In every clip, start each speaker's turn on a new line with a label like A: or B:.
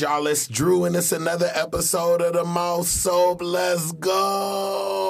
A: Y'all? It's Drew, and it's another episode of the Mouth Soap. Let's go.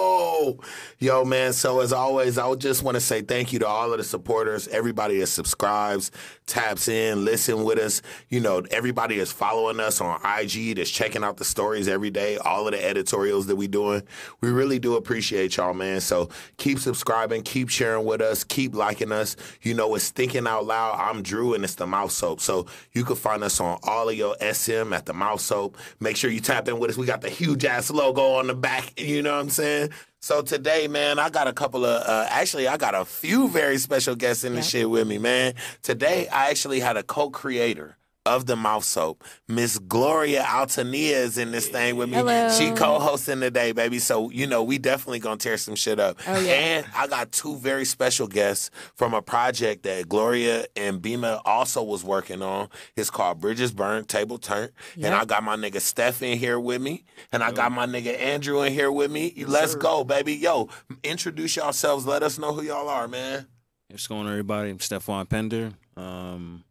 A: Yo, man. So, as always, I just want to say thank you to all of the supporters, everybody that subscribes, taps in, listen with us. You know, everybody is following us on IG, that's checking out the stories every day, all of the editorials that we doing. We really do appreciate y'all, man. So, keep subscribing, keep sharing with us, keep liking us. You know, it's Thinking Out Loud. I'm Drew, and it's the Mouth Soap. So, you can find us on all of your SM at the Mouth Soap. Make sure you tap in with us. We got the huge ass logo on the back. You know what I'm saying? So today, man, I got a couple of, uh, actually, I got a few very special guests in the shit with me, man. Today, I actually had a co-creator of the mouth soap. Miss Gloria Altonnia is in this thing with me.
B: Hello.
A: She co-hosting today, baby. So, you know, we definitely gonna tear some shit up.
B: Oh, yeah.
A: And I got two very special guests from a project that Gloria and Bema also was working on. It's called Bridges Burnt, Table Turnt. And I got my nigga Steph in here with me. And I got my nigga Andrew in here with me. Let's go, baby. Yo, introduce yourselves. Let us know who y'all are, man.
C: What's going on, everybody? I'm Stephaun Pender. Um,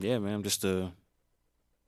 C: yeah, man, I'm just a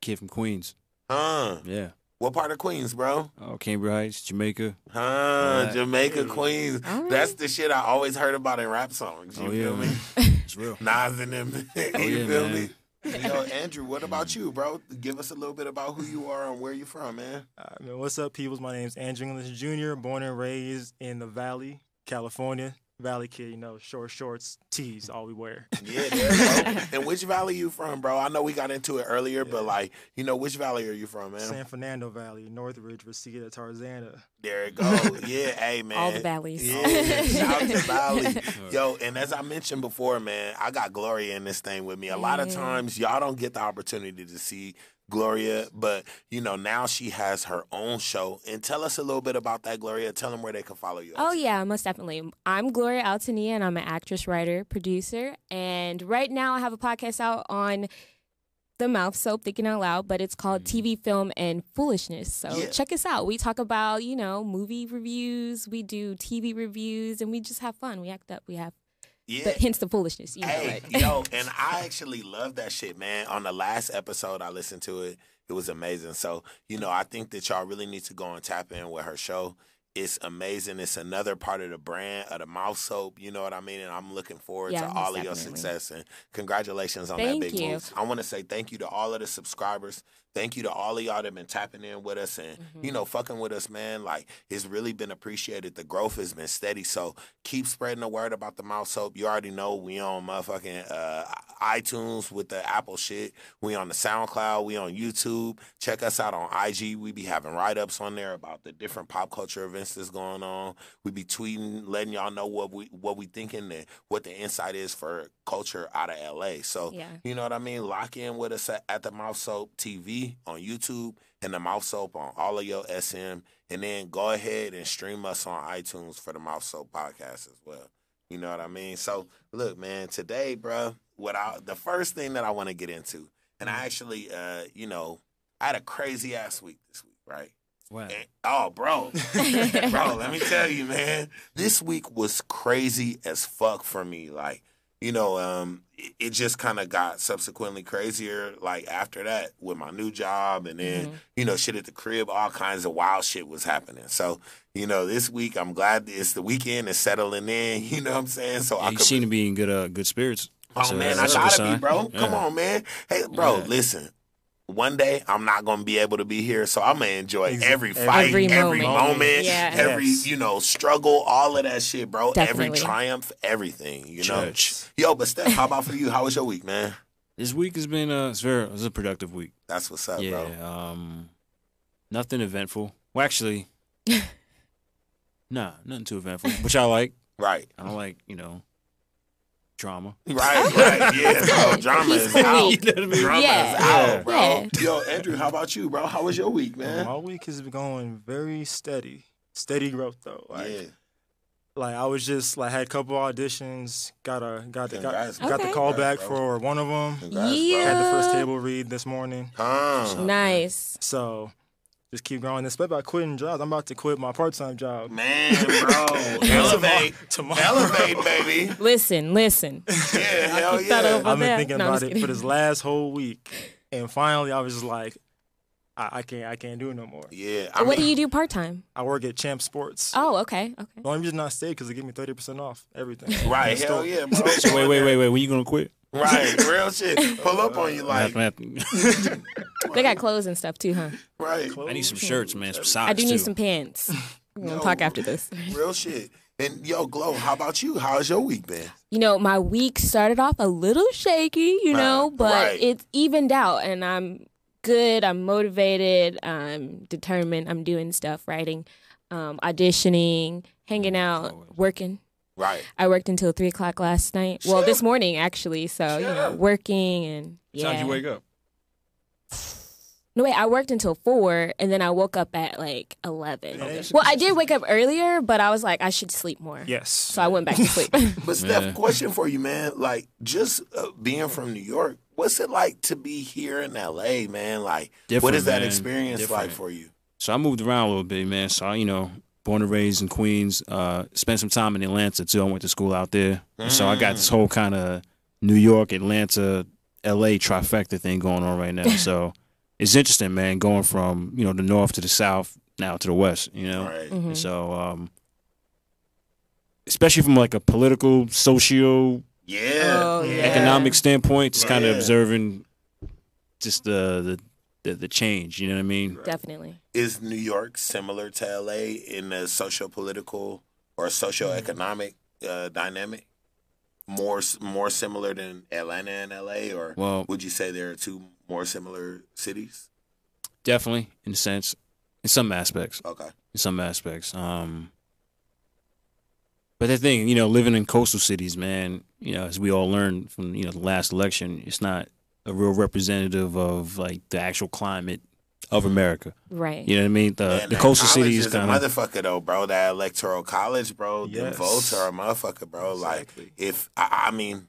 C: kid from Queens.
A: Huh.
C: Yeah.
A: What part of Queens, bro?
C: Oh, Cambria Heights, Jamaica.
A: Huh,
C: Alright.
A: Jamaica, Queens.
B: All right.
A: That's the shit I always heard about in rap songs. You
C: oh,
A: feel
C: yeah,
A: me?
C: It's real.
A: Nas and them. Oh, you
C: Oh, yeah,
A: feel
C: man.
A: me? Yo, Andrew, what about you, bro? Give us a little bit about who you are and where you're from, man.
D: All right, man. What's up, peoples? My name's Andrew English Jr., born and raised in the Valley, California. Valley kid, you know, short shorts, tees, all we wear.
A: Yeah, there you. And which valley you from, bro? I know we got into it earlier, but like, you know, which valley are you from, man?
D: San Fernando Valley, Northridge, Reseda, Tarzana.
A: There it go. Yeah, hey man.
B: All the valleys.
A: Yeah, shout out to Valley. Yo, and as I mentioned before, man, I got Gloria in this thing with me. A lot of times y'all don't get the opportunity to see Gloria, but you know, now she has her own show. And tell us a little bit about that, Gloria. Tell them where they can follow you.
B: Oh yeah, most definitely. I'm Gloria Altonnia, and I'm an actress, writer, producer. And right now, I have a podcast out on the Mouth Soap, Thinking Out Loud, but it's called mm-hmm. TV, Film, and Foolishness. So
A: Yeah.
B: check us out. We talk about you know movie reviews, we do TV reviews, and we just have fun. We act up. We have
A: Yeah.
B: the hence the foolishness. You know,
A: Hey,
B: right?
A: yo, and I actually love that shit, man. On the last episode, I listened to it. It was amazing. So, you know, I think that y'all really need to go and tap in with her show. It's amazing. It's another part of the brand of the mouth soap. You know what I mean? And I'm looking forward
B: Yeah,
A: to all of your success and congratulations on
B: Thank
A: that big
B: you.
A: move. I want to say thank you to all of the subscribers. Thank you to all of y'all that been tapping in with us and
B: Mm-hmm.
A: you know fucking with us, man. Like it's really been appreciated. The growth has been steady. So keep spreading the word about the mouth soap. You already know we on motherfucking uh, iTunes with the Apple shit. We on the SoundCloud. We on YouTube. Check us out on IG. We be having write ups on there about the different pop culture events that's going on. We be tweeting, letting y'all know what we what we thinking and what the insight is for culture out of LA. So
B: Yeah.
A: you know what I mean? Lock in with us at, at the Mouth Soap TV on YouTube and the Mouth Soap on all of your SM. And then go ahead and stream us on iTunes for the Mouth Soap podcast as well. You know what I mean? So look, man, today, bro, what I the first thing that I want to get into, and I actually uh, you know, I had a crazy ass week this week, right?
C: Wow.
A: And- oh, bro. bro, let me tell you, man. This week was crazy as fuck for me. Like, you know, um, it, it just kind of got subsequently crazier. Like after that, with my new job, and then
B: Mm-hmm.
A: you know, shit at the crib, all kinds of wild shit was happening. So, you know, this week I'm glad it's the weekend is settling in. You know what I'm saying? So
C: Yeah,
A: I
C: you
A: could
C: seem to be in good uh, good spirits.
A: Oh
C: So
A: man, I
C: that's a good
A: gotta be,
C: sign.
A: bro. Come on, man. Hey, bro,
C: Yeah.
A: listen. One day I'm not gonna be able to be here, so I'm gonna enjoy
D: Ex-
A: every
D: every
A: fight, every,
B: moment.
A: moment,
B: Yeah.
A: every
D: Yes.
A: you know struggle, all of that shit, bro. Every triumph, everything. You know. Yo, but Steph, how about for you? How was your week, man?
C: This week has been uh, it's very it's a productive week.
A: That's what's up,
C: yeah.
A: bro.
C: Um, nothing eventful. Well, actually, nah, nothing too eventful. Which I like.
A: Right,
C: I don't like you know drama.
A: right, right. Yeah, bro.
B: good.
A: Drama is
B: Peaceful
A: out.
C: You know what I mean?
A: Drama
B: Yeah.
A: is out,
C: Yeah.
A: bro.
B: Yeah.
A: Yo, Andrew, how about you, bro? How was your week, man?
D: My week has been going very steady. Steady growth though. Like,
A: yeah.
D: like I was just like had a couple auditions, got a got the got,
A: Congrats,
D: got the call back
A: Congrats,
D: for one of them.
A: Congrats,
B: Yeah.
D: Had the first table read this morning.
A: Huh.
B: Nice.
D: So just keep growing. Especially about quitting jobs. I'm about to quit my part time job.
A: Man, bro. Elevate.
D: Tomorrow.
A: Elevate, baby.
B: Listen, listen.
A: Yeah, hell yeah.
D: I've been
B: there.
D: thinking
B: No,
D: about it
B: kidding.
D: for this last whole week. And finally, I was just like, I, I can't, I can't do it no more.
A: Yeah. I
B: So what do you do part time?
D: I work at Champ Sports.
B: Oh, okay, okay.
D: The only reason I stay because they give me thirty percent off everything.
A: Right, hell
D: store.
A: yeah, bro.
C: Wait, wait, wait, wait. When you gonna quit?
A: Right, real shit. Pull up on you like,
C: I
B: They got clothes and stuff too, huh?
A: right, I
C: need some shirts, man. Some socks
B: I do need
C: too.
B: some pants. We're gonna
A: Yo.
B: talk after this.
A: real shit. And yo, Glow, how about you? How's your week been?
B: You know, my week started off a little shaky, you know, but
A: right.
B: it's evened out and I'm good, I'm motivated, I'm determined, I'm doing stuff, writing, um, auditioning, hanging out, working.
A: Right.
B: I worked until three o'clock last night. Well, this morning actually. So you know, working and yeah.
C: Time you wake up.
B: No wait, I worked until four, and then I woke up at like eleven.
D: Okay.
B: Well, I did wake up earlier, but I was like, I should sleep more.
D: Yes.
B: So I went back to sleep.
A: But Steph,
C: Yeah.
A: question for you, man. Like, just uh, being from New York, what's it like to be here in LA, man? Like, what
C: Different,
A: is that
C: man.
A: experience like for you?
C: So I moved around a little bit, man. So I, you know, born and raised in Queens. Uh, spent some time in Atlanta too. I went to school out there, so I got this whole kind of New York, Atlanta, L.A. trifecta thing going on right now. so it's interesting, man. Going from you know the north to the south, now to the west. You know,
A: Right.
B: Mhm.
C: So um, especially from like a political, socio
A: Yeah.
B: Oh, yeah.
C: economic standpoint, just kind
A: Yeah.
C: of observing just the, the the the change. You know what I mean?
B: Definitely.
A: Is New York similar to LA in the socio political or socio economic uh, dynamic? More more similar than Atlanta and LA, or
C: Well,
A: would you say there are two more similar cities?
C: definitely in a sense, in some aspects.
A: Okay.
C: in some aspects. Um, but the thing, you know, living in coastal cities, man, you know, as we all learned from you know the last election, it's not a real representative of like the actual climate of America.
B: Right.
C: You know what I mean? The
A: Man,
C: the coastal
A: college
C: cities
A: is
C: kind of
A: motherfucker though, bro. That electoral college, bro. Them
D: Yes.
A: votes are a motherfucker, bro.
D: Exactly.
A: Like if I, I mean,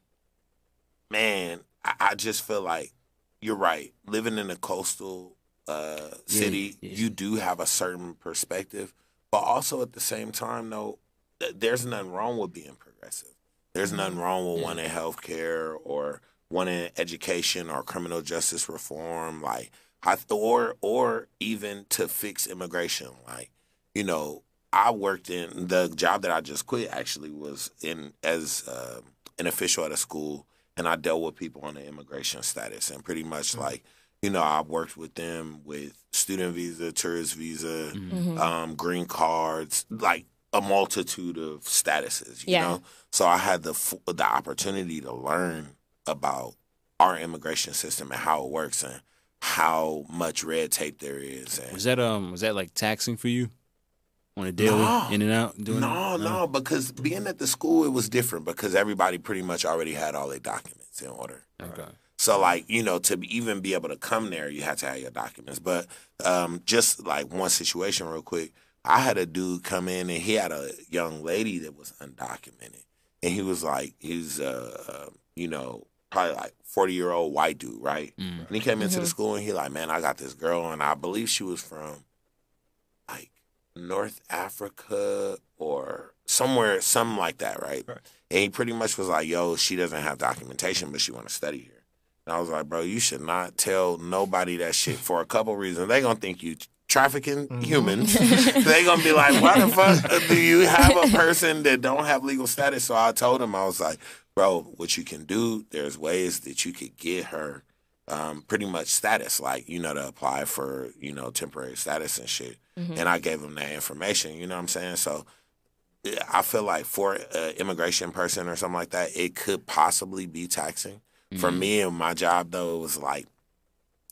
A: man, I, I just feel like you're right. Living in a coastal uh, city,
C: yeah.
A: you do have a certain perspective, but also at the same time, though, th- there's nothing wrong with being progressive. There's nothing wrong with
C: Yeah.
A: wanting healthcare or wanting education or criminal justice reform, like I or or even to fix immigration. Like, you know, I worked in the job that I just quit. Actually, was in as uh, an official at a school, and I dealt with people on the immigration status, and pretty much like. You know, I worked with them with student visa, tourist visa,
B: Mhm.
A: um, green cards, like a multitude of statuses. You
B: Yeah.
A: know, so I had the f- the opportunity to learn about our immigration system and how it works and how much red tape there is. And
C: was that um was that like taxing for you on a daily
A: No.
C: in and out doing
A: no,
C: it?
A: no, because being at the school, it was different because everybody pretty much already had all their documents in order.
C: Okay.
A: So like you know to even be able to come there, you had to have your documents. But um, just like one situation, real quick, I had a dude come in and he had a young lady that was undocumented, and he was like, he's uh, uh you know probably like forty year old white dude, right?
C: Mm.
A: And he came into the
B: Mhm.
A: school and he like, man, I got this girl, and I believe she was from like North Africa or somewhere, something like that, right?
D: Right.
A: And he pretty much was like, yo, she doesn't have documentation, but she want to study here. And I was like, bro, you should not tell nobody that shit for a couple reasons. They gonna think you trafficking
D: Mhm.
A: humans. they gonna be like, why the fuck do you have a person that don't have legal status? So I told him, I was like, bro, what you can do, there's ways that you could get her um, pretty much status, like, you know, to apply for, you know, temporary status and shit.
B: Mhm.
A: And I gave him that information, you know what I'm saying? So I feel like for an immigration person or something like that, it could possibly be taxing. For
C: Mhm.
A: me and my job, though, it was like,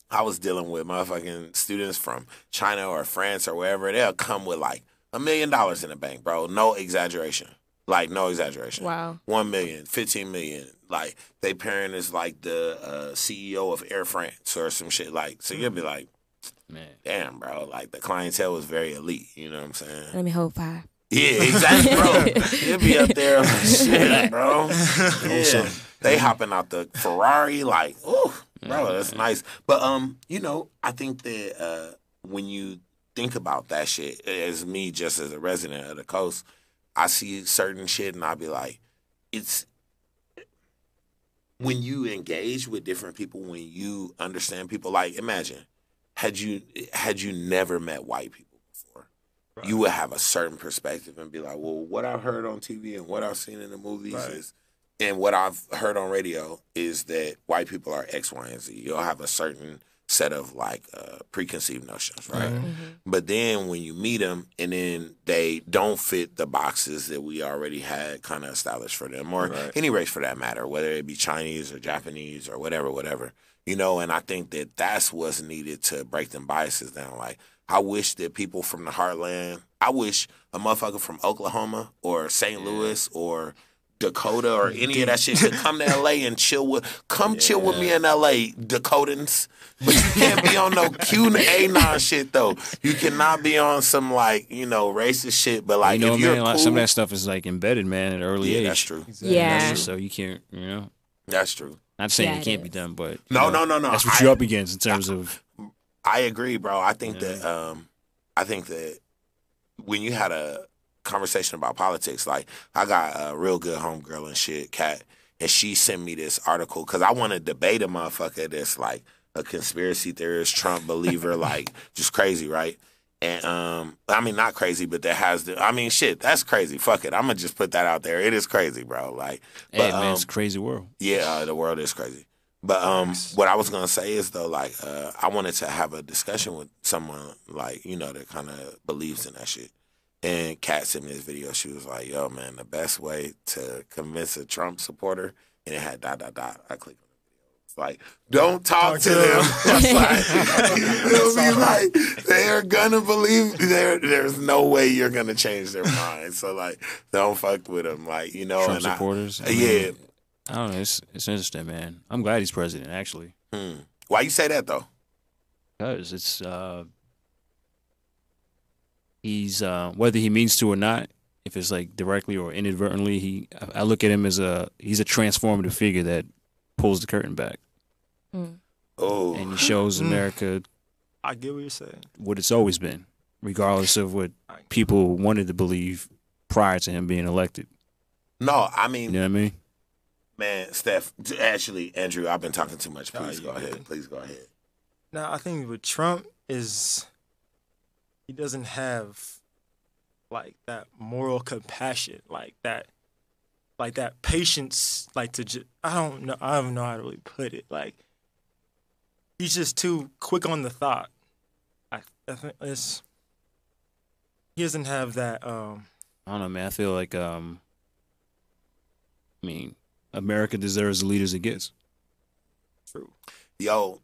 A: I was dealing with motherfucking students from China or France or wherever. They'll come with like a million dollars in the bank, bro. No exaggeration. Like, no exaggeration.
B: Wow.
A: One million, fifteen million. Like, they parent is like the uh, CEO of Air France or some shit. Like, so you'll be like,
C: Man.
A: damn, bro. Like, the clientele was very elite. You know what I'm saying?
B: Let me hold five.
A: Yeah, exactly, bro. You'll be up there like, shit, bro. Yeah. They hopping out the Ferrari, like, ooh, bro, that's nice. But um, you know, I think that uh when you think about that shit, as me just as a resident of the coast, I see certain shit and I'll be like, it's when you engage with different people, when you understand people, like imagine had you had you never met white people before,
D: Right.
A: you would have a certain perspective and be like, well, what I've heard on TV and what I've seen in the movies
D: Right.
A: is, and what I've heard on radio is that white people are X, Y, and Z. You'll have a certain set of like uh, preconceived notions, right? But then when you meet them and then they don't fit the boxes that we already had kind of established for them, or
D: Right.
A: any race for that matter, whether it be Chinese or Japanese or whatever, whatever, you know. And I think that that's what's needed to break them biases down. Like I wish that people from the heartland, I wish a motherfucker from Oklahoma or St. Louis or Dakota or any of that shit could come to LA and chill with come chill with me in LA, Dakotans. But you can't be on no Q and A non shit though. You cannot be on some like, you know, racist shit. But like
C: you know,
A: if you're
C: man, like, some of that stuff is like embedded, man, at an early
A: yeah,
C: age.
A: that's true.
B: Yeah.
C: That's just- so you can't, you know,
A: That's true.
C: not saying
B: Yeah,
C: it
B: it
C: can't be done, but
A: No,
C: know,
A: no, no, no.
C: That's what
A: I-
C: you're up against in terms of
A: I agree, bro. I think that um I think that when you had a conversation about politics, like I got a real good homegirl and shit, cat, and she sent me this article because I want to debate a motherfucker that's like a conspiracy theorist, Trump believer, like just crazy, right? And um, I mean, not crazy, but that has the. I mean, shit, that's crazy. Fuck it, I'm gonna just put that out there. It is crazy, bro. Like,
C: hey, man,
A: um,
C: it's a crazy world.
A: yeah, uh, the world is crazy. But um, what I was gonna say is though, like, uh, I wanted to have a discussion with someone like you know that kind of believes in that shit. And Kat sent me this video. She was like, "Yo, man, the best way to convince a Trump supporter," and it had dot dot dot. I clicked on the video. It's like, don't talk,
D: Talk
A: to
D: to
A: them.
D: them.
A: It's like, it'll be like they're gonna believe there. There's no way you're gonna change their mind. So like, don't fuck with them. Like you know,
C: Trump
A: and I-
C: supporters. I
A: yeah.
C: mean, I don't know. It's it's interesting, man. I'm glad he's president, actually,
A: Hmm. Why you say that though?
C: because it's uh, he's uh, whether he means to or not. If it's like directly or inadvertently, he I I look at him as a he's a transformative figure that pulls the curtain back
A: Oh,
C: and he shows
D: Mm.
C: America
D: I get what you're saying.
C: what it's always been, regardless of what people wanted to believe prior to him being elected.
A: no, I
C: You
A: mean,
C: know what I mean?
A: man, Steph. Actually, Andrew, I've been talking too much. Please
D: you
A: go ahead. Please go ahead.
D: Now, I think with Trump is he doesn't have like that moral compassion, like that, like that patience, like to just I don't know, I don't know how to really put it. Like he's just too quick on the thought. I, I think it's he doesn't have that. um
C: I don't know, man. I feel like, um, I mean, America deserves the leaders it gets.
D: True.
A: Yo,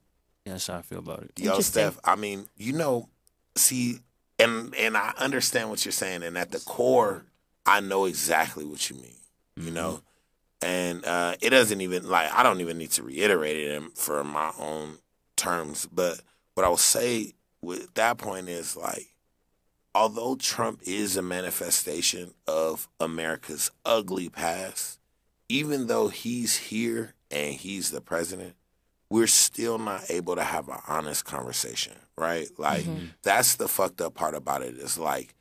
C: That's how I feel about it.
A: yo,
B: Interesting.
A: Steph. I mean, you know, see, and and I understand what you're saying, and at the core, I know exactly what you mean. You know, and uh, it doesn't even like I don't even need to reiterate it for my own terms. But what I will say with that point is like, although Trump is a manifestation of America's ugly past, even though he's here and he's the president, we're still not able to have an honest conversation, right? Like mm-hmm. that's the fucked up part about it. Is like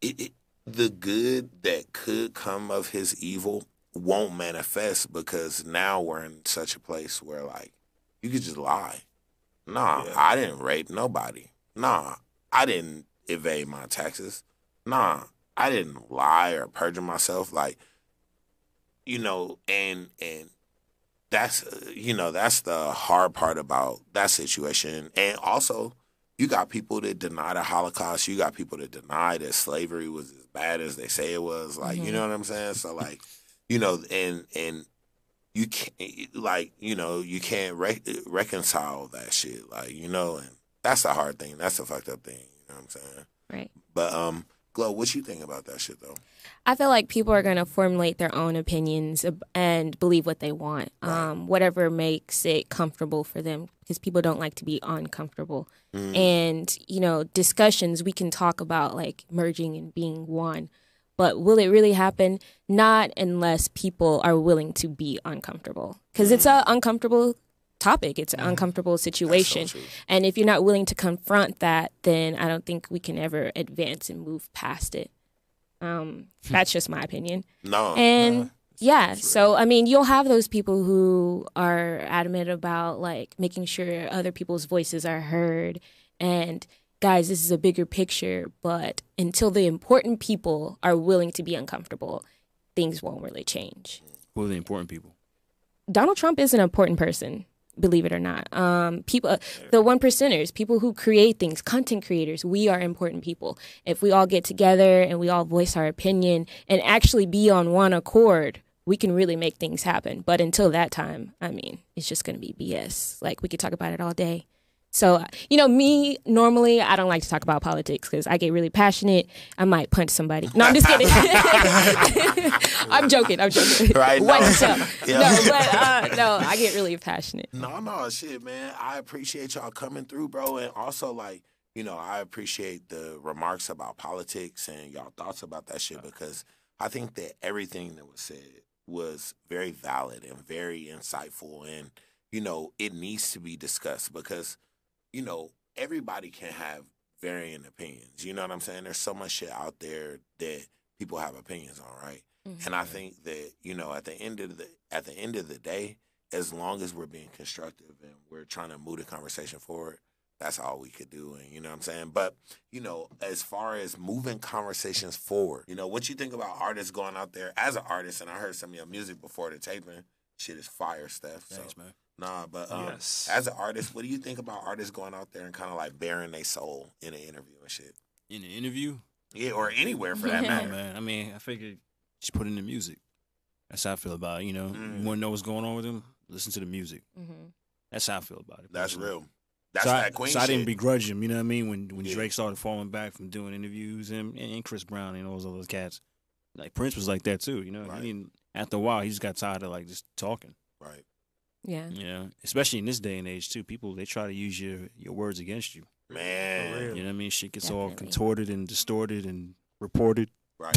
A: it, it, the good that could come of his evil won't manifest because now we're in such a place where like you could just lie. Nah,
D: Yeah.
A: I didn't rape nobody. Nah, I didn't evade my taxes. Nah, I didn't lie or perjure myself. Like, you know, and and that's uh, you know that's the hard part about that situation. And also, you got people that deny the Holocaust. You got people that deny that slavery was as bad as they say it was. Like, you know what I'm saying? So like, you know, and and you can't like you know you can't re- reconcile that shit. Like you know, and that's a hard thing. That's the fucked up thing. You know what I'm saying?
B: Right.
A: But um, Glow, what you think about that shit though?
B: I feel like people are going to formulate their own opinions and believe what they want, um, whatever makes it comfortable for them, because people don't like to be uncomfortable. And, you know, discussions, we can talk about like merging and being one, but will it really happen? Not unless people are willing to be uncomfortable, because it's an uncomfortable topic, it's an uncomfortable situation.
A: true.
B: and if you're not willing to confront that, then I don't think we can ever advance and move past it. Um, that's just my opinion.
A: No,
B: And Yeah. So I mean, you'll have those people who are adamant about like making sure other people's voices are heard and guys, this is a bigger picture, but until the important people are willing to be uncomfortable, things won't really change.
C: Who are the important people?
B: Donald Trump is an important person, believe it or not. Um, people, the one percenters, people who create things, content creators, we are important people. If we all get together and we all voice our opinion and actually be on one accord, we can really make things happen. But until that time, I mean, it's just going to be BS. Like we could talk about it all day. So, you know, me normally I don't like to talk about politics because I get really passionate. I might punch somebody. No, I'm just kidding. I'm joking. I'm joking.
A: Right, no.
B: White tail.
A: Yeah.
B: No, but uh, no, I get really passionate.
A: No, no, shit, man. I appreciate y'all coming through, bro. And also, like, you know, I appreciate the remarks about politics and y'all thoughts about that shit because I think that everything that was said was very valid and very insightful. And, you know, it needs to be discussed because, you know, everybody can have varying opinions. You know what I'm saying? There's so much shit out there that people have opinions on, right? Mm-hmm. And I think that you know, at the end of the at the end of the day, as long as we're being constructive and we're trying to move the conversation forward, that's all we could do. And you know what I'm saying? But you know, as far as moving conversations forward, you know, what you think about artists going out there as an artist? And I heard some of your music before the taping. Shit is fire, Steph. So.
C: Thanks, man.
A: Nah, but um,
D: Yes.
A: as an artist, what do you think about artists going out there and kind of like bearing their soul in an interview and shit?
C: In the interview,
A: Yeah, or anywhere for that
C: yeah,
A: matter.
C: man. I mean, I figured just put in the music. That's how I feel about it. You know,
A: Mm.
C: you want to know what's going on with them? Listen to the music.
B: Mhm.
C: That's how I feel about it.
A: That's
C: personally.
A: real. That's
C: so
A: that
C: I,
A: queen
C: so I didn't begrudge him. You know what I mean? When when
A: Yeah.
C: Drake started falling back from doing interviews, him and, and Chris Brown and all those other cats, like Prince was like that too. You know,
A: Right.
C: I mean, after a while, he just got tired of like just talking.
A: right.
B: Yeah.
C: You know, especially in this day and age too. People they try to use your your words against you.
A: Man.
C: You know what I mean? Shit gets all contorted and distorted and reported.
A: Right.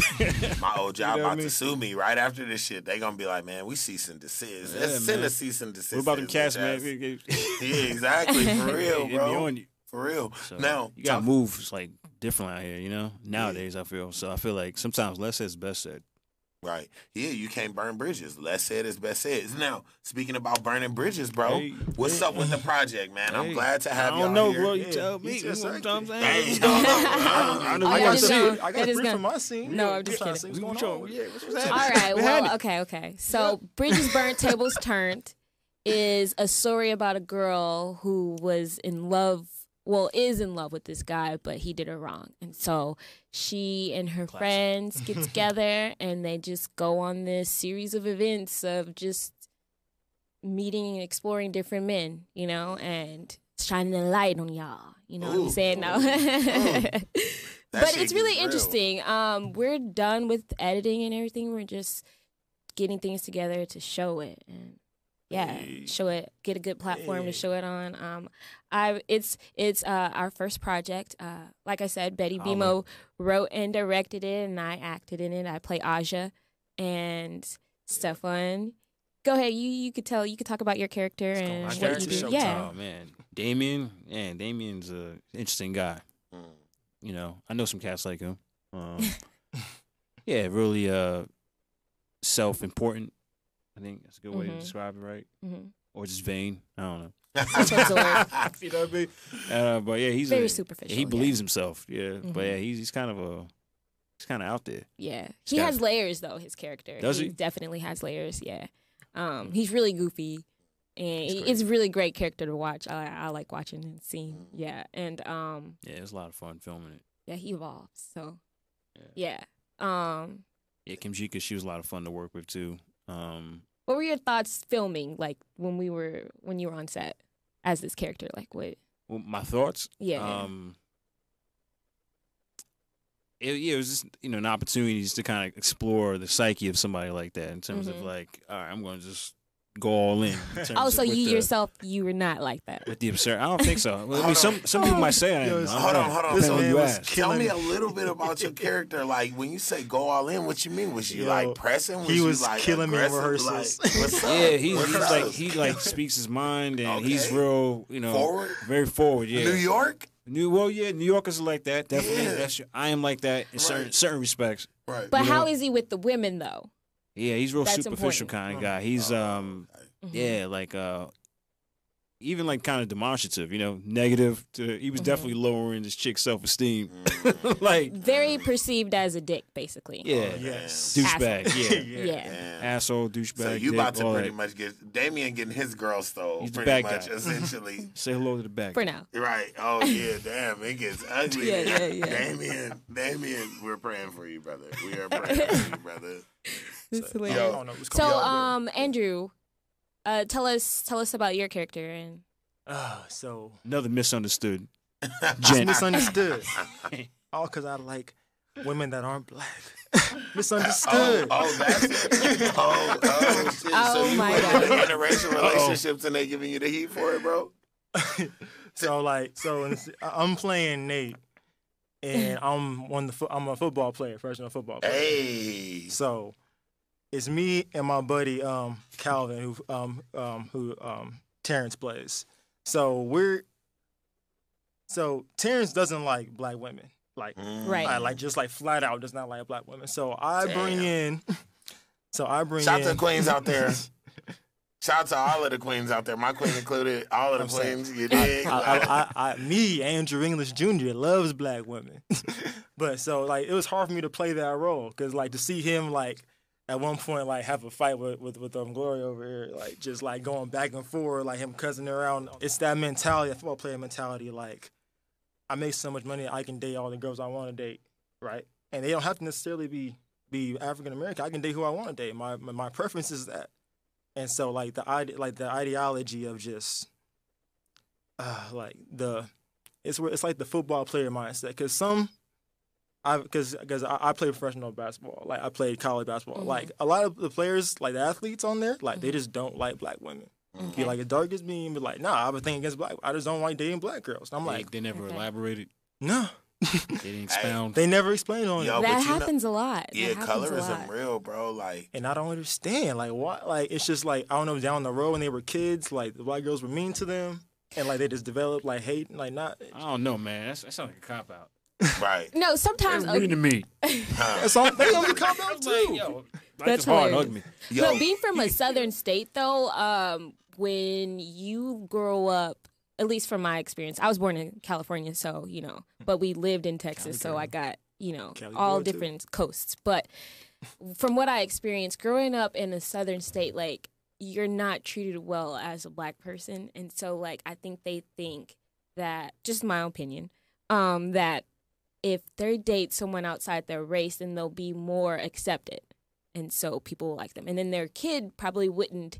A: My old job
C: You know
A: about
C: I mean?
A: to sue me right after this shit. They gonna be like, man, we cease and desist.
C: Yeah,
A: Let's send a cease and desist.
C: What about
A: to
C: them cats, man?
A: Yeah, exactly. For real,
C: It be
A: bro.
C: on you.
A: For real.
C: So
A: now,
C: you got to
A: talk-
C: move like different out here, you know. Nowadays, I feel so. I feel like sometimes less is best said.
A: Right. Yeah, you can't burn bridges. Less said is best said. Now, speaking about burning bridges, bro,
C: Hey,
A: what's
C: hey.
A: up with the project, man? I'm glad to have y'all
C: don't know,
A: here.
C: bro. You
D: Yeah,
C: tell me. You
D: just
C: know what I'm
D: it.
C: saying?
A: Hey.
C: I don't- I don't know what
B: yeah,
C: to
B: just
C: say.
D: I got
B: that
D: a
B: is
D: brief
B: gonna-
D: from my scene.
B: No, I'm just
D: trying to
B: kidding.
D: see what's going on.
C: yeah, what's- what's
B: All
C: happening?
B: right.
C: We had
B: Well, okay, okay. So, Bridges Burnt, Tables Turnt is a story about a girl who was in love, well, is in love with this guy, but he did her wrong. And so she and her
C: Classic.
B: friends get together and they just go on this series of events of just meeting and exploring different men, you know, and shining a light on y'all. You know what I'm saying? No. But it's really
A: real.
B: interesting. Um, we're done with editing and everything. We're just getting things together to show it and yeah,
A: Hey.
B: show it. Get a good platform
D: Hey.
B: to show it on. Um, I it's it's uh our first project. Uh, like I said, Betty
C: Holla.
B: Bema wrote and directed it, and I acted in it. I play Aja and Stephaun. Go ahead. You you could tell. You could talk about your character
D: go.
B: and
D: My
B: what you
D: character
B: do. Yeah.
C: Oh man, Damien. Man, Damien's a interesting guy.
A: Mm.
C: You know, I know some cats like him. Um, yeah, really uh, self-important. I think that's a good way
B: Mhm.
C: to describe it, right?
B: Mhm.
C: Or just vain. I don't know.
B: Self-absorbed.
C: you know what I mean? Uh, but yeah, he's
B: Very
C: a,
B: superficial,
C: He
B: yeah.
C: believes himself. Yeah, but
B: Mhm.
C: yeah, he's he's kind of a he's kind of out there.
B: Yeah, he
C: got-
B: has layers though. His character
C: Does he?
B: definitely has layers. Yeah, um, he's really goofy, and
C: He's
B: he- it's a really great character to watch. I, I like watching and seeing. Yeah, and um,
C: Yeah, it's a lot of fun filming it.
B: yeah, he evolves. So
C: Yeah.
B: yeah. Um,
C: Yeah, Kim Jika, she was a lot of fun to work with too. Um,
B: what were your thoughts filming? Like when we were when you were on set as this character? Like what?
C: well, my thoughts.
B: Yeah.
C: Um, it, yeah, it was just you know an opportunity just to kind of explore the psyche of somebody like that in terms of
B: Mhm.
C: like, all right, I'm going to just go all in. in terms
B: Oh, so
C: with
B: you
C: the,
B: yourself you were not like that.
C: with the absurd. I don't think so. I mean, some some people might say I am. Don't
A: hold on,
C: know.
A: hold on.
C: Depends
A: This
C: on who
D: man
C: you
D: was
C: ask.
A: Tell me a little bit about your character. Like when you say go all in, what you mean? Was you
D: Yo,
A: like pressing? Was
D: he
A: you,
D: was
A: like,
D: killing me in
A: aggressive?
D: rehearsals.
A: Like, what's up?
C: Yeah, he's, he's like he like speaks his mind and he's real, you know,
A: Forward?
C: very forward. Yeah,
A: New York,
C: New well, yeah, New Yorkers are like that. Definitely,
A: Yeah.
C: that's I am like that in certain certain respects.
A: right?
B: But
C: You
B: how
C: know-
B: is he with the women though?
C: Yeah, he's real
B: That's
C: superficial
B: important.
C: kind of guy. He's
A: Oh,
C: um yeah, like uh even like kind of demonstrative, you know, negative to he was
B: Mhm.
C: definitely lowering this chick's self esteem.
A: Mm.
C: like
B: Very perceived as a dick, basically.
C: yeah.
A: Oh,
D: Yes.
C: Douchebag, yeah.
B: Yeah.
A: Damn.
C: Asshole, douchebag.
A: So you
C: dick,
A: about to pretty
C: that.
A: much get Damien getting his girl stole
C: He's
A: pretty
C: bad
A: much
C: guy.
A: essentially.
C: Say hello to the back.
B: For now.
A: right. Oh yeah, damn, it gets ugly.
B: Yeah, yeah, yeah.
A: Damien, Damien, we're praying for you, brother. We are praying for you, brother.
B: It's
D: So,
B: hilarious.
A: Yo.
D: don't
B: So, um, Andrew, uh, tell us tell us about your character and
D: Uh, so
C: Another misunderstood.
D: it's
C: Gent.
D: misunderstood. All because I like women that aren't black.
A: Oh,
D: misunderstood.
A: oh, that's it. Oh, oh, shit. so
B: Oh,
A: you
B: my God.
A: in interracial relationships and they giving you the heat for it, bro?
D: so like, so I'm playing Nate, and I'm one of the fo- I'm a football player, professional football player.
A: Hey.
D: So it's me and my buddy um, Calvin, who um, um, who um, Terrence plays. So we're so Terrence doesn't like black women, like
A: Mm.
B: Right.
D: I like just like flat out does not like black women. So I bring in, so I bring
A: Shout
D: in
A: to the queens out there. Shout out to all of the queens out there, my queen included, all of the
D: I'm saying,
A: queens, you dig?
D: I, I, I, I, me, Andrew English Jr. loves black women, but so like it was hard for me to play that role because like to see him like at one point like have a fight with with with um, Glory over here, like just like going back and forth, like him cussing around. It's that mentality, that football player mentality. Like I make so much money, I can date all the girls I want to date, right? And they don't have to necessarily be be African American. I can date who I want to date. My, my preference is that. And so like the ide- like the ideology of just uh, like the it's it's like the football player mindset because some I because because I, I played professional basketball like I played college basketball
B: Mhm.
D: like a lot of the players like the athletes on there like they
B: Mhm.
D: just don't like black women
B: Okay.
D: be like as dark as me be like nah I've would think against black I just don't like dating black girls and I'm
C: They-
D: like
C: they never
B: Okay.
C: elaborated.
D: no
C: They didn't expound.
D: they never explained on
A: Yo,
D: it
A: but
B: that
A: you know-
B: happens a lot. That
A: yeah, colorism real, bro. Like,
D: and I don't understand like what like it's just like I don't know down the road when they were kids like the black girls were mean to them and like they just developed like hate and, like not
C: I don't know, man. That's, that sounds like a cop out.
A: Right.
B: No, sometimes
C: That's mean to me.
A: Huh.
D: that's all they don't come out
C: It's like, yo, life
B: That's
C: is hard.
B: hilarious.
C: Hug me.
A: Yo,
B: But being from a southern state, though, um, when you grow up, at least from my experience, I was born in California, so you know, but we lived in Texas, so I got you know
D: Cali
B: all
D: boy, too.
B: different coasts. But from what I experienced growing up in a southern state, like you're not treated well as a black person, and so like I think they think that, just my opinion, um, that if they date someone outside their race, then they'll be more accepted and so people will like them. And then their kid probably wouldn't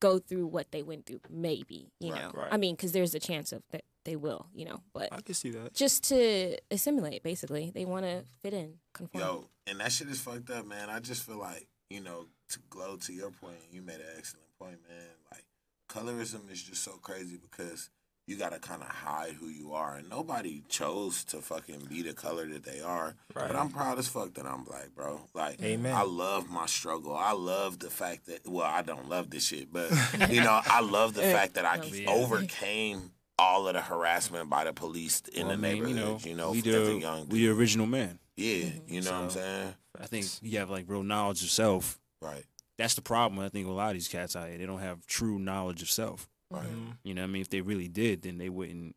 B: go through what they went through. Maybe you
A: Right,
B: know.
D: right.
B: I mean, because there's a chance of that they will. You know, but
D: I can see that
B: just to assimilate, basically, they want to fit in, conform.
A: Yo, and that shit is fucked up, man. I just feel like, you know, to glow to your point, you made an excellent point, man. Like, colorism is just so crazy because you gotta kind of hide who you are, and nobody chose to fucking be the color that they are.
D: Right.
A: But I'm proud as fuck that I'm black, bro. Like,
D: Amen.
A: I love my struggle. I love the fact that, well, I don't love this shit, but you know, I love the fact that I oh,
C: Yeah.
A: overcame all of the harassment by the police in
C: Well,
A: the
C: I mean,
A: neighborhood. You know,
C: we
A: as a
C: the
A: young
C: we the original man.
A: yeah, mm-hmm. you know what I'm saying?
C: I think you have like real knowledge of self.
A: Right.
C: That's the problem. I think with a lot of these cats out here, they don't have true knowledge of self.
A: Right.
D: Mhm.
C: You know, what I mean, if they really did, then they wouldn't,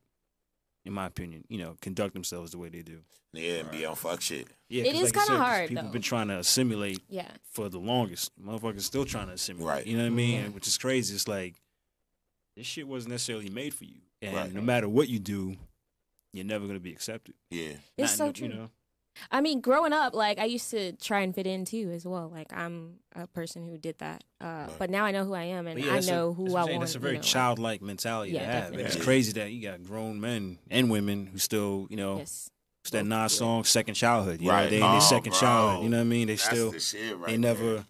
C: in my opinion, you know, conduct themselves the way they do.
A: Yeah, and be on fuck shit.
C: Yeah,
B: It
C: 'cause
B: is
C: like
B: kinda
C: said, 'cause
B: hard,
C: People
B: though.
C: been trying to assimilate
B: Yeah.
C: for the longest. Motherfuckers still trying to assimilate.
A: Right.
C: You know what I mean? And Which is crazy. It's like this shit wasn't necessarily made for you, and
A: Right.
C: no matter what you do, you're never gonna be accepted.
A: Yeah.
B: It's
C: Not
B: so
C: in-
B: true.
C: You know,
B: I mean, growing up, like I used to try and fit in too, as well. Like I'm a person who did that, uh,
A: Right.
B: but now I know who I am and
C: But yeah,
B: I
C: that's a-
B: know
C: that's
B: who
C: what
B: I
C: I'm saying.
B: want.
C: That's a
B: you
C: very
B: know,
C: childlike mentality
B: Yeah,
C: to have.
B: Definitely.
C: it's
A: Yeah.
C: crazy that you got grown men and women who still, you know,
B: Yes.
C: it's that Nas song, second childhood. You
A: Right.
C: know, they in their
A: Oh,
C: second
A: bro.
C: childhood. You know what I mean? They
A: That's
C: still,
A: the shit right
C: they
A: there.
C: never,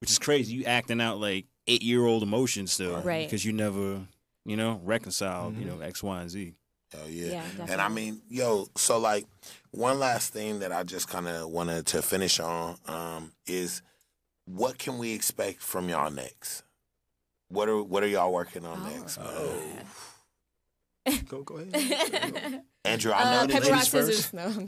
C: which is crazy. You acting out like eight year old emotions still,
B: Right.
C: Because you never, you know, reconciled, you
D: Mhm.
C: know, X, Y, and Z.
A: Hell yeah.
B: Yeah,
A: and I
B: definitely.
A: mean, yo, so like one last thing that I just kind of wanted to finish on um, is what can we expect from y'all next? What are what are y'all working on
B: Oh.
A: next? man?
D: Oh. Go go ahead.
A: Andrew, I know
B: uh,
A: that you,
B: rock scissors. No,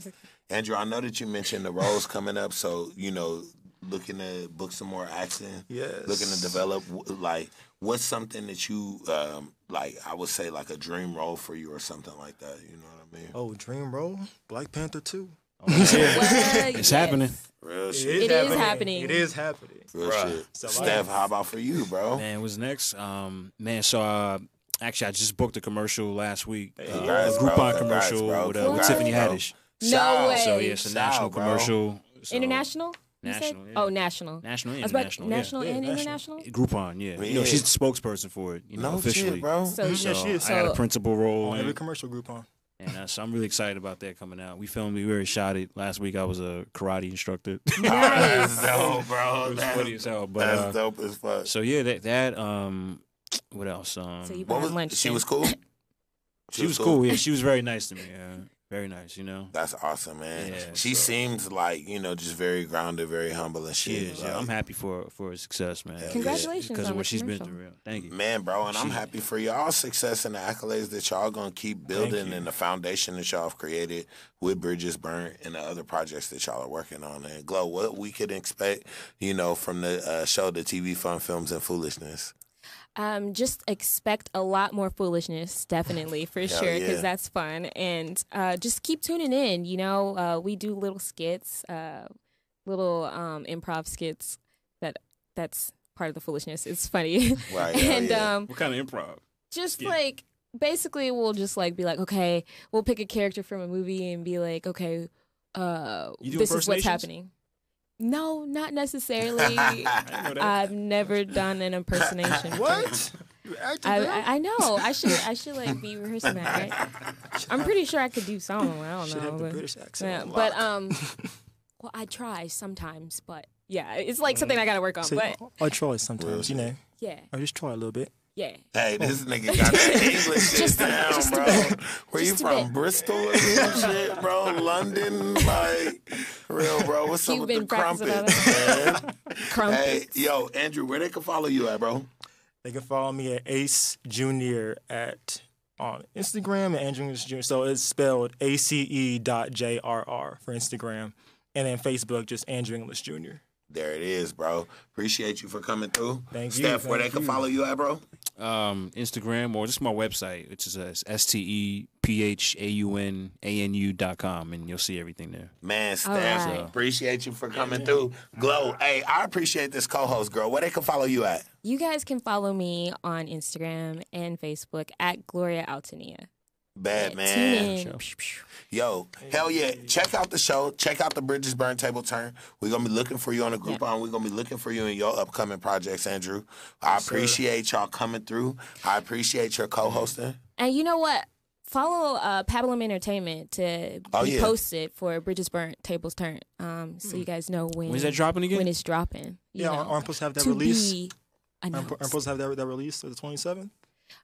A: Andrew, I know that you mentioned the roles coming up, so you know looking to book some more acting?
D: Yes.
A: Looking to develop like what's something that you um like? I would say like a dream role for you or something like that. You know what I mean?
D: Oh, Dream Role, Black Panther two.
B: Well,
C: It's happening.
A: Real
D: It
A: shit.
B: It is happening.
D: It is happening.
A: Real
D: Bruh.
A: shit.
D: So,
A: Steph, how about for you, bro?
C: Man, what's next? Um, man, so uh, actually, I just booked a commercial last week. Uh,
A: Congrats,
C: a. Groupon
A: Congrats,
C: commercial
A: bro.
C: with, uh, with
A: Congrats,
C: Tiffany
A: bro.
C: Haddish.
B: No
A: Shout.
B: way.
C: So yeah, it's a
A: Shout,
C: national
A: bro.
C: commercial. So-
B: International? You said?
C: National, yeah.
B: Oh, national.
C: National and
B: was about
C: international. yeah.
B: national
D: Yeah,
B: and
D: national.
B: international.
C: Groupon, yeah. You
A: Yeah.
C: know, she's the spokesperson for it. You know,
A: No
C: officially.
A: shit, bro.
B: So.
C: So
D: Yeah, she is.
C: I got a principal role,
D: On
C: in
D: every commercial Groupon.
C: And uh, so I'm really excited about that coming out. We filmed, we already shot it last week. I was a karate instructor. it
A: That's dope, bro.
C: was
A: That's,
C: funny as hell. But
A: that's
C: uh,
A: dope as fuck.
C: so yeah, that that um, what else? Um,
B: So you
A: What
B: bought
A: was
B: lunch.
A: she
B: then.
A: was cool?
C: she was cool. Yeah, she was very nice to me. Yeah, very nice. You know.
A: That's awesome, man.
C: Yeah,
A: she
C: so-
A: seems like you know just very grounded, very humble and
C: She
A: shit.
C: is. Yeah, I'm happy for for her success, man.
A: Hell
B: Congratulations
C: because
B: on
C: of what
B: the
C: she's been through. Thank you.
A: Man, bro, and I'm happy for y'all success and the accolades that y'all gonna keep building and the foundation that y'all have created with Bridges Burnt and the other projects that y'all are working on. And Glow, what we could expect, you know, from the uh, show, the TV Fun Films and Foolishness.
B: Um, just expect a lot more foolishness, definitely for sure, because
A: yeah.
B: that's fun. And uh, just keep tuning in. You know, uh, we do little skits, uh, little um, improv skits. That that's part of the foolishness. It's funny,
A: Right,
B: and
A: yeah.
B: um,
C: What kind of improv?
B: just
C: Yeah.
B: like basically we'll just like be like, okay, we'll pick a character from a movie and be like, okay, uh, this is what's happening. No, not necessarily.
C: I didn't know that.
B: I've never done an impersonation.
D: What?
B: I. I I know. I should I should like be rehearsing that, right? I'm pretty sure I could do some. I don't
D: Should
B: know.
D: have the
B: but-
D: British accent.
B: yeah, but um, well, I try sometimes, but yeah, it's like something I gotta work on.
D: See,
B: But
D: I try sometimes, you know.
B: yeah,
D: I just try a little bit.
B: Yeah.
A: Hey, this nigga got that English shit
B: Just a-
A: down,
B: just
A: bro. Where you from?
B: bit.
A: Bristol or some shit, bro? London, like real, bro. What's up
B: You've
A: with
B: been
A: the
B: practicing all
A: crumpets, man?
B: Crumpets.
A: Hey, yo, Andrew, where they can follow you at, bro?
D: They can follow me at Ace Junior at on Instagram and Andrew English Jr. So it's spelled A C E dot J R R for Instagram. And then Facebook, just Andrew English Jr.
A: There it is, bro. Appreciate you for coming through.
D: Thank you,
A: Steph, where they
D: thank
A: can follow you at, bro?
C: Um, Instagram or just my website, which is uh, s t e p h a u n a n u dot com, and you'll see everything there.
A: Man,
B: All
A: Steph,
B: right.
A: appreciate you for coming through. Glow, hey, I appreciate this co-host, girl. Where they can follow you at?
B: You guys can follow me on Instagram and Facebook at Gloria Altonnia.
A: Bad man.
B: Tune in.
C: Sure.
B: Psh, psh.
A: Yo, hell yeah. Check out the show. Check out the Bridges Burn Table Turn. We're going to be looking for you on the Groupon. We're going to be looking for you in your upcoming projects, Andrew. I appreciate y'all coming through. I appreciate your co hosting.
B: And you know what? Follow uh, Pabulum Entertainment to
A: Oh,
B: be
A: yeah.
B: posted for Bridges Burnt Tables Turn. Um, so you guys know when
C: When's that dropping again?
B: when it's dropping. You
D: Yeah,
B: know,
D: aren't aren't supposed to have that
B: to
D: release?
B: be
D: Aren't supposed to have that, that release on the 27th?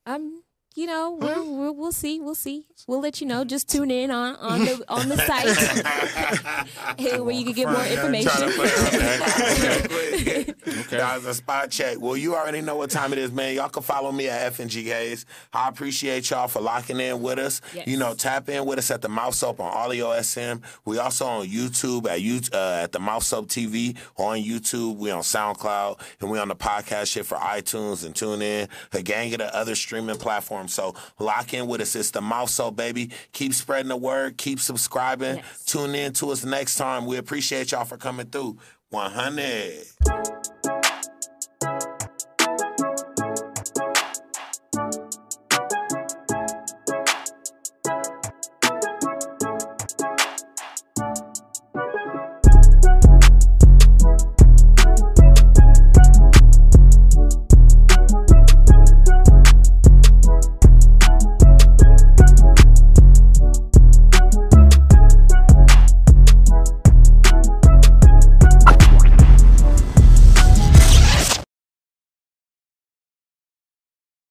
B: Um, you know, we're, we're, we'll see, we'll see. We'll let you know. Just tune in on on the on the site hey, where you can get more
D: Front, yeah.
A: Trying to
B: information.
A: put it on there quick. That was a spot check. Well, you already know what time it is, man. Y'all can follow me at FNG Gaze. I appreciate y'all for locking in with us.
B: Yes.
A: You know, tap in with us at the Mouth Soap on Audio SM. We also on YouTube at you uh, at the Mouth Soap TV on YouTube. We on SoundCloud and we on the podcast shit for iTunes and tune in. A gang of the other streaming platforms. So lock in with us. It's the Mouth Soap, baby. Keep spreading the word. Keep subscribing.
B: Yes.
A: Tune in to us next time. We appreciate y'all for coming through. 100.